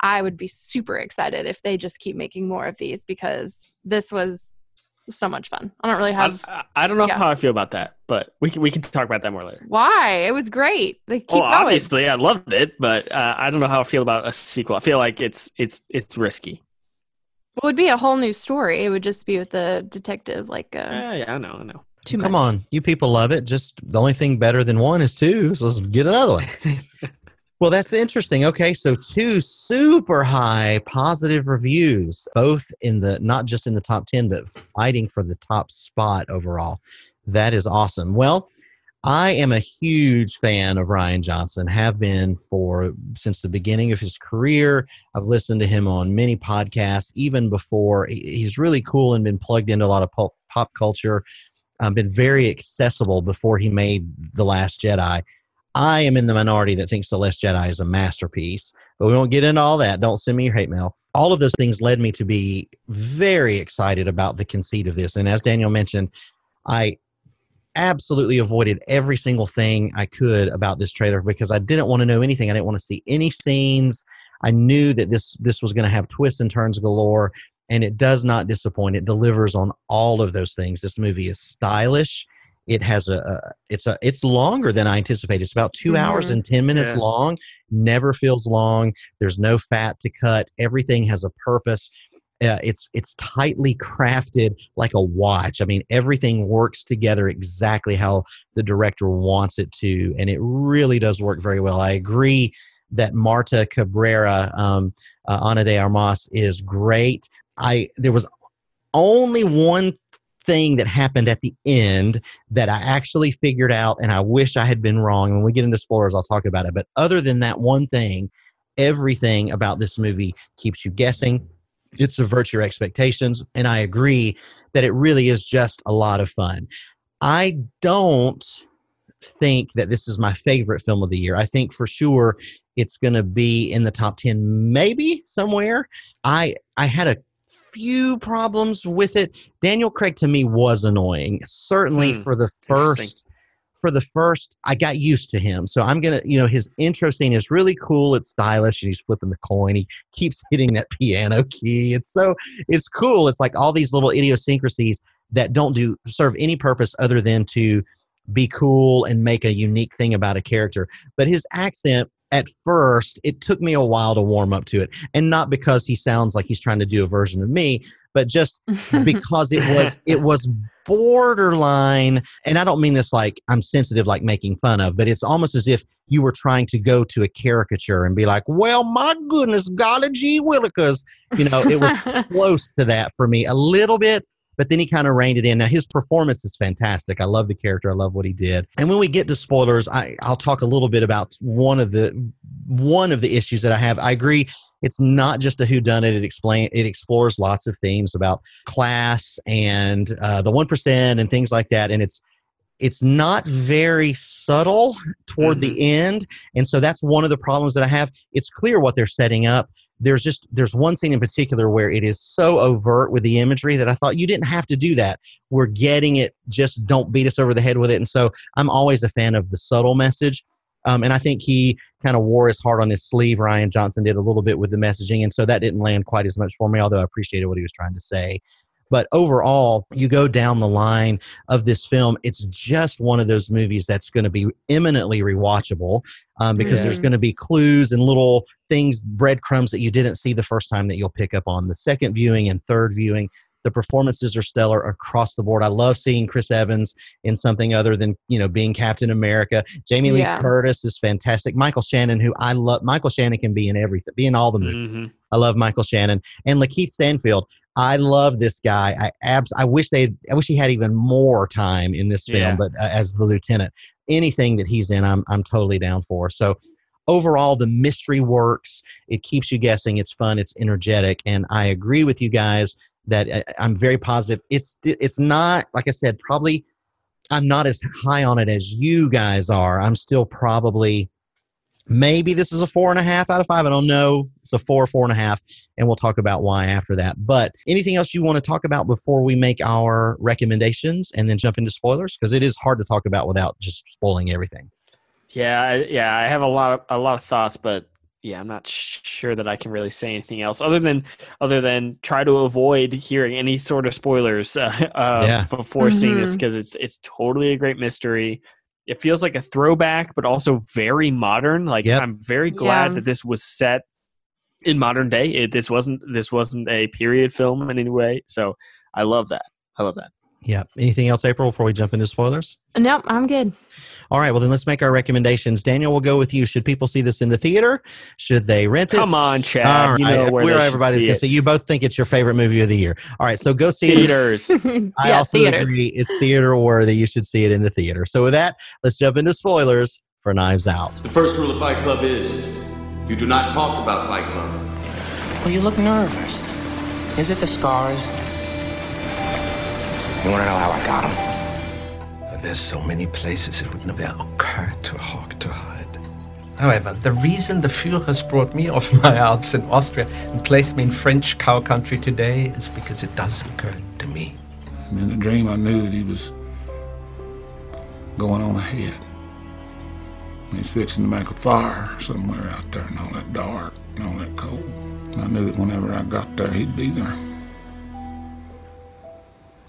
I would be super excited if they just keep making more of these because this was so much fun. I don't really have I, I don't know yeah. how I feel about that, but we can we can talk about that more later. why. It was great. They keep well, going. obviously, I loved it, but uh, I don't know how I feel about a sequel. I feel like it's it's it's risky. It would be a whole new story. It would just be with the detective, like uh, Yeah, yeah, I know, I know. Too Come much. on, you people love it. Just the only thing better than one is two. So let's get another one. well, that's interesting. Okay, so two super high positive reviews, both in the not just in the top ten, but fighting for the top spot overall. That is awesome. Well, I am a huge fan of Rian Johnson. Have been for since the beginning of his career. I've listened to him on many podcasts, even before. He's really cool and been plugged into a lot of pop, pop culture um, been very accessible before he made The Last Jedi. I am in the minority that thinks The Last Jedi is a masterpiece, but we won't get into all that. Don't send me your hate mail. All of those things led me to be very excited about the conceit of this. And as Daniel mentioned, I absolutely avoided every single thing I could about this trailer because I didn't want to know anything. I didn't want to see any scenes. I knew that this this was going to have twists and turns galore, and it does not disappoint. It delivers on all of those things. This movie is stylish. It has a, a it's a it's longer than I anticipated. It's about 2 hours Mhm. and ten minutes Yeah. long. Never feels long. There's no fat to cut. Everything has a purpose. Uh, it's it's tightly crafted like a watch. I mean, everything works together exactly how the director wants it to, and it really does work very well. I agree that Marta Cabrera, um, uh, Ana de Armas, is great. I there was only one thing that happened at the end that I actually figured out, and I wish I had been wrong. When we get into spoilers, I'll talk about it. But other than that one thing, everything about this movie keeps you guessing. It subverts your expectations, and I agree that it really is just a lot of fun. I don't think that this is my favorite film of the year. I think for sure it's going to be in the top 10 maybe somewhere. I I had a few problems with it. Daniel Craig to me was annoying. Certainly Hmm, for the first for the first I got used to him. So I'm going to, you know, his intro scene is really cool. It's stylish and he's flipping the coin. He keeps hitting that piano key. It's so it's cool. It's like all these little idiosyncrasies that don't do serve any purpose other than to be cool and make a unique thing about a character. But his accent at first, it took me a while to warm up to it. And not because he sounds like he's trying to do a version of me, but just because it was it was borderline and I don't mean this like I'm sensitive like making fun of, but it's almost as if you were trying to go to a caricature and be like, "Well, my goodness, golly gee willikers." You know, it was close to that for me a little bit, but then he kind of reined it in. Now his performance is fantastic. I love the character. I love what he did. And when we get to spoilers, I, I'll talk a little bit about one of the one of the issues that I have. I agree. It's not just a whodunit. It explain it explores lots of themes about class and uh, the one percent and things like that. And it's it's not very subtle toward the end and so that's one of the problems that i have it's clear what they're setting up there's just there's one scene in particular where it is so overt with the imagery that i thought you didn't have to do that. We're getting it. Just don't beat us over the head with it. And so i'm always a fan of the subtle message um, and i think he kind of wore his heart on his sleeve. Rian johnson did a little bit with the messaging and so that didn't land quite as much for me although i appreciated what he was trying to say but overall, you go down the line of this film, it's just one of those movies that's going to be eminently rewatchable um, because there's going to be clues and little things, breadcrumbs that you didn't see the first time that you'll pick up on the second viewing and third viewing. The performances are stellar across the board. I love seeing Chris Evans in something other than you know being Captain America. Jamie Lee Yeah. Curtis is fantastic. Michael Shannon, who I love, Michael Shannon can be in everything, be in all the movies. Mhm. I love Michael Shannon and Lakeith Stanfield. I love this guy. I abs- I wish they I wish he had even more time in this film, Yeah. but uh, as the lieutenant, anything that he's in, I'm I'm totally down for. So overall, the mystery works. It keeps you guessing. It's fun. It's energetic, and I agree with you guys that uh, I'm very positive. It's it's not like I said. Probably I'm not as high on it as you guys are. I'm still probably maybe this is a four and a half out of five. I don't know. It's a four, four and a half, and we'll talk about why after that. But anything else you want to talk about before we make our recommendations and then jump into spoilers? Because it is hard to talk about without just spoiling everything. Yeah, I, yeah, I have a lot of a lot of thoughts, but yeah, I'm not sh- sure that I can really say anything else other than other than try to avoid hearing any sort of spoilers uh, uh, Yeah. before seeing this because it's it's totally a great mystery. It feels like a throwback, but also very modern. Like Yep. I'm very glad Yeah. that this was set in modern day. It, this wasn't this wasn't a period film in any way. So I love that. I love that. Yeah. Anything else, April, before we jump into spoilers? Nope, I'm good. All right. Well, then let's make our recommendations. Daniel, we'll go with you. Should people see this in the theater? Should they rent it? Come on, Chad. All You know where Where they should everybody's see going to it. see. You both think it's your favorite movie of the year. All right. So go see it. Theaters. I yeah, also theaters. agree it's theater worthy. You should see it in the theater. So with that, let's jump into spoilers for Knives Out. The first rule of Fight Club is you do not talk about Fight Club. Well, you look nervous. Is it the scars? You want to know how I got them? There's so many places it would never occur to a Hawk to hide. However, the reason the Führers brought me off my Alps in Austria and placed me in French cow country today is because it does occur to me. In the dream, I knew that he was going on ahead. He's fixing to make a fire somewhere out there in all that dark and all that cold. And I knew that whenever I got there, he'd be there. And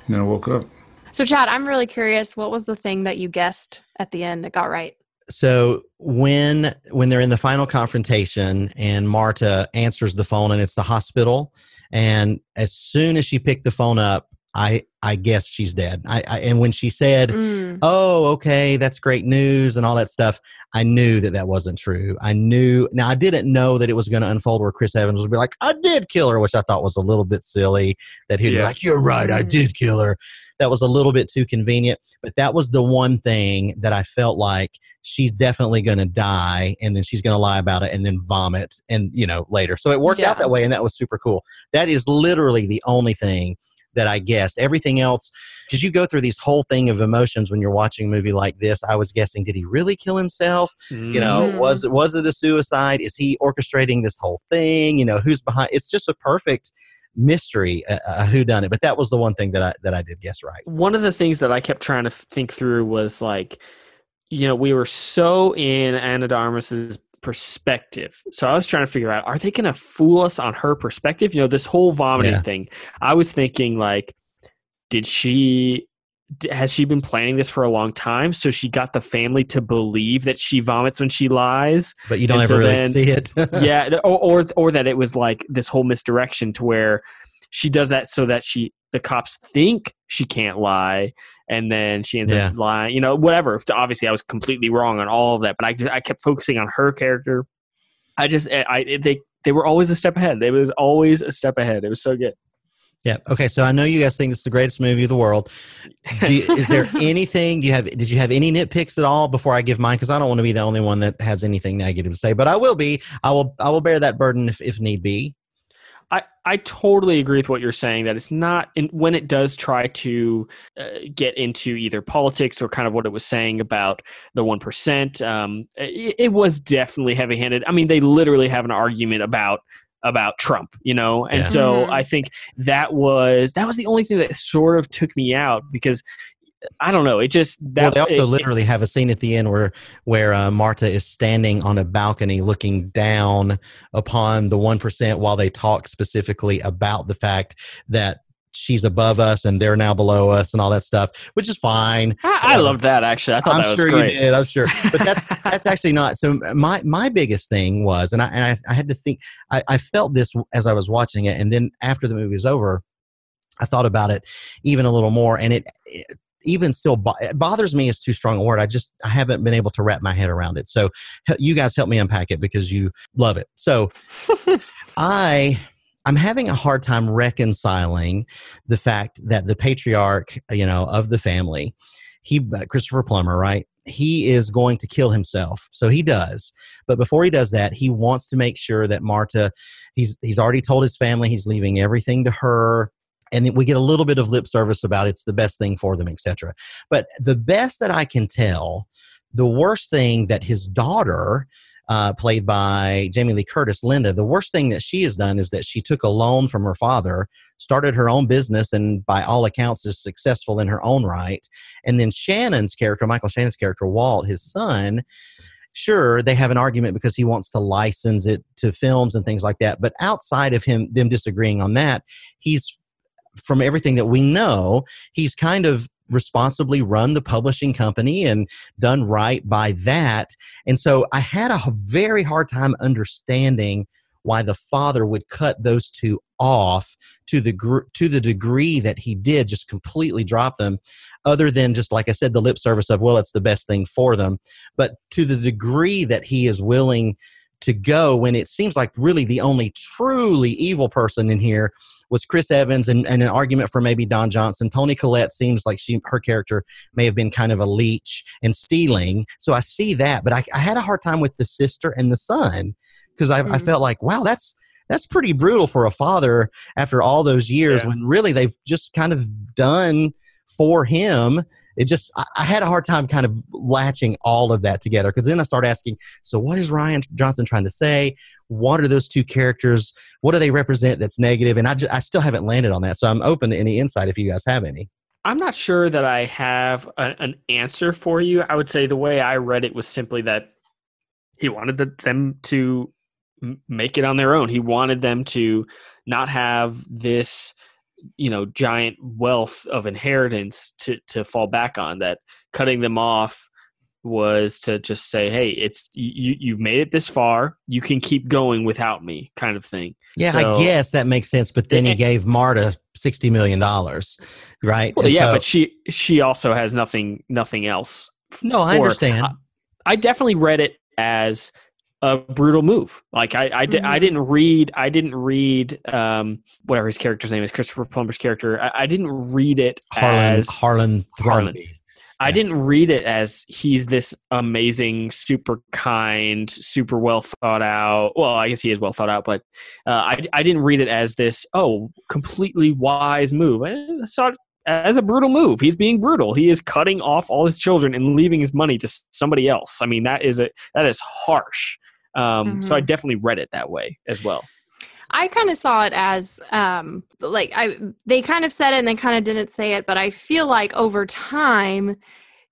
then I woke up. So, Chad, I'm really curious. What was the thing that you guessed at the end that got right? So when when they're in the final confrontation and Marta answers the phone and it's the hospital, and as soon as she picked the phone up, I I guess she's dead. I, I and when she said, Mm. "Oh, okay, that's great news" and all that stuff, I knew that that wasn't true. I knew. Now I didn't know that it was going to unfold where Chris Evans would be like, "I did kill her," which I thought was a little bit silly. That he'd be like, "You're right, I Mm. did kill her." That was a little bit too convenient. But that was the one thing that I felt like she's definitely going to die, and then she's going to lie about it, and then vomit, and you know later. So it worked out that way, and that was super cool. That is literally the only thing that I guessed. Everything else, because you go through these whole thing of emotions when you're watching a movie like this. I was guessing, did he really kill himself? You know, Mhm. was it was it a suicide? Is he orchestrating this whole thing? You know, who's behind? It's just a perfect mystery, uh, uh, who done it. But that was the one thing that I that I did guess right. one of the things that I kept trying to think through was like, you know, we were so in Ana de Armas's perspective. So I was trying to figure out, are they going to fool us on her perspective? You know, this whole vomiting Yeah. thing. I was thinking like, did she? Has she been planning this for a long time? So she got the family to believe that she vomits when she lies. But you don't And ever so really then- see it. yeah, or, or or that it was like this whole misdirection to where she does that so that she the cops think she can't lie, and then she ends Yeah. up lying. You know, whatever. Obviously, I was completely wrong on all of that, but I just, I kept focusing on her character. I just eh, I I- they they were always a step ahead. They was always a step ahead. It was so good. Yeah. Okay. So I know you guys think this is the greatest movie of the world. You- is there anything you have? Did you have any nitpicks at all before I give mine? Because I don't want to be the only one that has anything negative to say, but I will be. I will. I will bear that burden if, if need be. I, I totally agree with what you're saying that it's not in, when it does try to uh, get into either politics or kind of what it was saying about the 1% um, it, it was definitely heavy handed i mean they literally have an argument about about trump you know and Yeah. so Mhm. i think that was that was the only thing that sort of took me out because i don't know it just that well, they also it- it- literally have a scene at the end where where uh, Marta is standing on a balcony looking down upon the one percent while they talk specifically about the fact that she's above us and they're now below us and all that stuff, which is fine. I, I loved that actually i thought was sure great you did. I'm sure, but that's that's actually not. So my my biggest thing was, and I and I, I had to think. I, I felt this as I was watching it, and then after the movie was over, I thought about it even a little more, and it. it even still bo- it bothers me is too strong a word. I just I haven't been able to wrap my head around it. So you guys help me unpack it because you love it. So I I'm having a hard time reconciling the fact that the patriarch, you know, of the family, he uh, Christopher Plummer, right? He is going to kill himself. So he does. But before he does that, he wants to make sure that Marta he's he's already told his family he's leaving everything to her and we get a little bit of lip service about it's the best thing for them, etc. But the best that I can tell, the worst thing that his daughter, uh, played by Jamie Lee Curtis, Linda, the worst thing that she has done is that she took a loan from her father, started her own business, and by all accounts is successful in her own right. And then Shannon's character, Michael Shannon's character, Walt, his son, sure they have an argument because he wants to license it to films and things like that but outside of him them disagreeing on that he's from everything that we know he's kind of responsibly run the publishing company and done right by that. And so i had a very hard time understanding why the father would cut those two off to the gr- to the degree that he did just completely drop them other than just like i said the lip service of well it's the best thing for them. But to the degree that he is willing to go when it seems like really the only truly evil person in here was Chris Evans and, and an argument for maybe Don Johnson. Toni Collette seems like she her character may have been kind of a leech and stealing. So I see that, but I, I had a hard time with the sister and the son because I, I Mhm. felt like wow that's that's pretty brutal for a father after all those years Yeah. when really they've just kind of done for him it just I, I had a hard time kind of latching all of that together because then I started asking, so what is Rian Johnson trying to say? What are those two characters? What do they represent that's negative? And I just, I still haven't landed on that. So I'm open to any insight if you guys have any. I'm not sure that I have a, an answer for you. I would say the way I read it was simply that he wanted the, them to make it on their own. He wanted them to not have this you know giant wealth of inheritance to to fall back on that cutting them off was to just say hey it's you you've made it this far you can keep going without me kind of thing Yeah, So- I guess that makes sense. But then he gave Marta sixty million dollars, right? well, And yeah so- but she she also has nothing nothing else No, I understand. I, I definitely read it as a brutal move like i I, di- I Mm-hmm. didn't read i didn't read um whatever his character's name is christopher plummer's character i, I didn't read it Harlan as Harlan Harlan. Thrombey. I didn't read it as he's this amazing, super kind, super well thought out. Well, I guess he is well thought out, but uh, I, I didn't read it as this, oh, completely wise move. I saw it as a brutal move. He's being brutal. He is cutting off all his children and leaving his money to somebody else. I mean, that is a that is harsh. Um, So I Mhm. definitely read it that way as well. I kind of saw it as um like I they kind of said it and they kind of didn't say it, but I feel like over time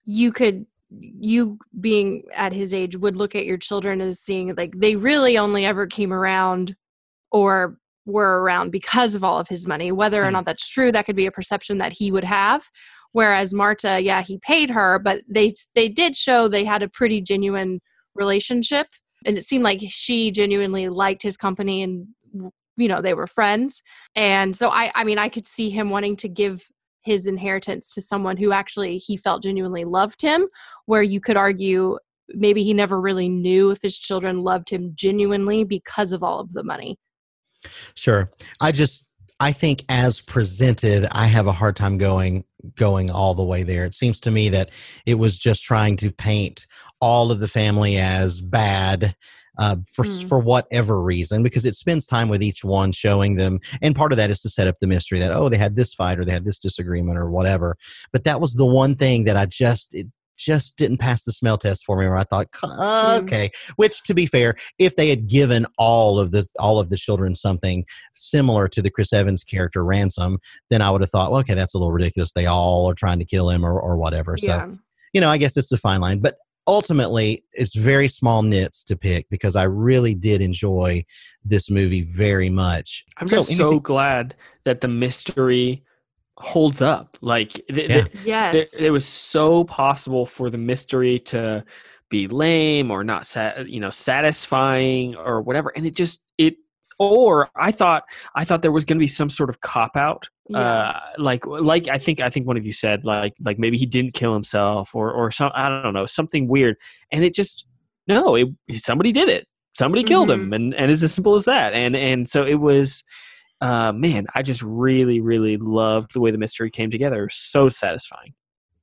you could you being at his age would look at your children as seeing like they really only ever came around or were around because of all of his money. Whether or Mm. not that's true, that could be a perception that he would have. Whereas Marta, yeah, he paid her, but they they did show they had a pretty genuine relationship and it seemed like she genuinely liked his company and you know they were friends and so i i mean i could see him wanting to give his inheritance to someone who actually he felt genuinely loved him where you could argue maybe he never really knew if his children loved him genuinely because of all of the money Sure. I just I think as presented, I have a hard time going going all the way there. It seems to me that it was just trying to paint all of the family as bad uh, for Hmm. for whatever reason because it spends time with each one showing them and part of that is to set up the mystery that oh they had this fight or they had this disagreement or whatever but that was the one thing that i just it just didn't pass the smell test for me where i thought "Uh, okay which to be fair if they had given all of the all of the children something similar to the chris evans character ransom then i would have thought well, okay that's a little ridiculous. They all are trying to kill him or, or whatever. Yeah. so you know i guess it's a fine line but ultimately it's very small nits to pick because i really did enjoy this movie very much. I'm just so anything- glad that the mystery holds up. Like, th- Yeah. th- Yes. there- it was so possible for the mystery to be lame or not, sa- you know, satisfying or whatever, and it just it. Or I thought I thought there was going to be some sort of cop out, uh, like like I think I think one of you said like like maybe he didn't kill himself or or some I don't know something weird, and it just no, it somebody did it. Somebody killed him, and and it's as simple as that. And and so it was, uh, man, I just really really loved the way the mystery came together. So satisfying.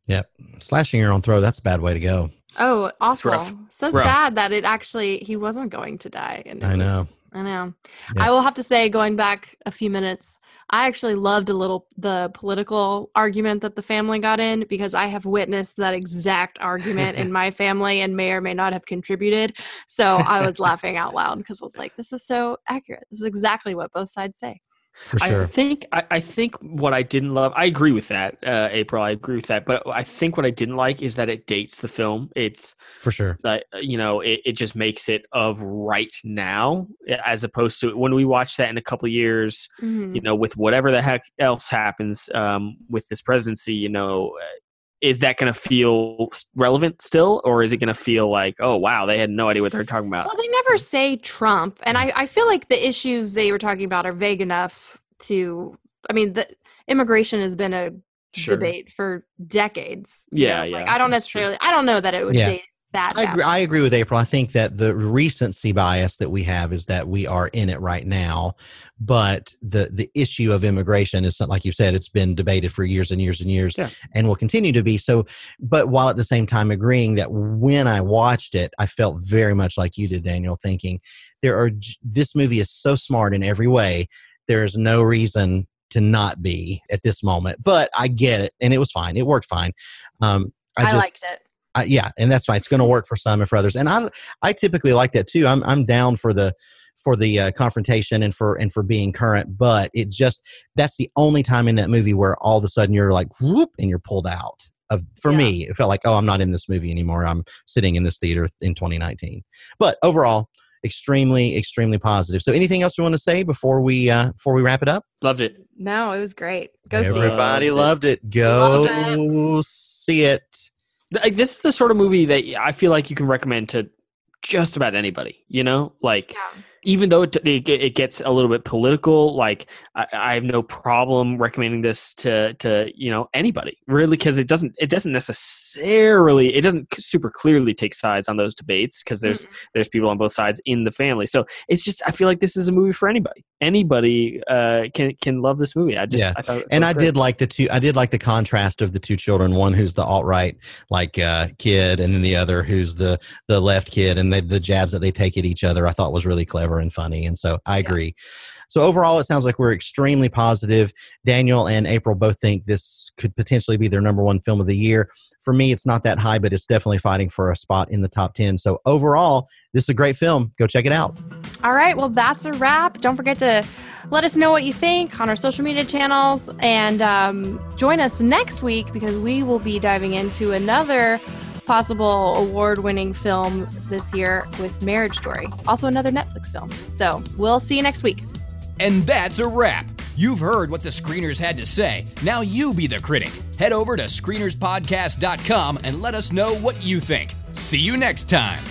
Yep. Slashing your own throat, that's a bad way to go. oh awful rough. so Rough. sad that it actually he wasn't going to die and I was- know. I know. Yeah. I will have to say, going back a few minutes, I actually loved a little the political argument that the family got in because I have witnessed that exact argument in my family and may or may not have contributed. So I was laughing out loud because I was like, "This is so accurate. This is exactly what both sides say." For I think I, I think what I didn't love. I agree with that, uh, April. I agree with that. But I think what I didn't like is that it dates the film. It's For sure. like you know, it, it just makes it of right now, as opposed to when we watch that in a couple of years. Mhm. You know, with whatever the heck else happens um, with this presidency, you know. Is that going to feel relevant still, or is it going to feel like, oh wow, they had no idea what they're talking about? Well, they never say Trump, and I, I feel like the issues they were talking about are vague enough to. I mean, the immigration has been a Sure. debate for decades. you Yeah, know, yeah, Like, I don't that's true. necessarily. I don't know that it would Yeah. date that. I agree, I agree with April. I think that the recency bias that we have is that we are in it right now, but the the issue of immigration is not- like you said, it's been debated for years and years and years, Yeah. and will continue to be. So, but while at the same time agreeing that when I watched it, I felt very much like you did, Daniel, thinking there are this movie is so smart in every way. There is no reason to not be at this moment. But I get it, and it was fine. It worked fine. Um, I, I, just, liked it. I, yeah, and that's fine. It's going to work for some and for others. And I, I typically like that too. I'm, I'm down for the, for the uh, confrontation and for and for being current. But it just that's the only time in that movie where all of a sudden you're like whoop and you're pulled out. Of for Yeah. me, it felt like oh I'm not in this movie anymore. I'm sitting in this theater in 2019. But overall, extremely extremely positive. So anything else we want to say before we uh, before we wrap it up? Loved it. No, it was great. Go see it. Everybody loved it. Go see it. This is the sort of movie that I feel like you can recommend to just about anybody. You know, like even though it, it, it gets a little bit political, like I, I have no problem recommending this to to you know anybody really because it doesn't it doesn't necessarily it doesn't super clearly take sides on those debates because there's there's people on both sides in the family. So it's just I feel like this is a movie for anybody. Anybody uh, can can love this movie. I just yeah, I thought it and was I great. did like the two. I did like the contrast of the two children. One who's the alt right like uh, kid, and then the other who's the the left kid, and the, the jabs that they take at each other. I thought was really clever and funny, and so I agree. So overall, it sounds like we're extremely positive. Daniel and April both think this could potentially be their number one film of the year. For me, it's not that high, but it's definitely fighting for a spot in the top ten. So overall, this is a great film. Go check it out. All right, well, that's a wrap. Don't forget to let us know what you think on our social media channels and um, join us next week because we will be diving into another possible award winning film this year with Marriage Story, also another Netflix film. So we'll see you next week. And that's a wrap. You've heard what the screeners had to say. Now you be the critic. Head over to screenerspodcast.com and let us know what you think. See you next time.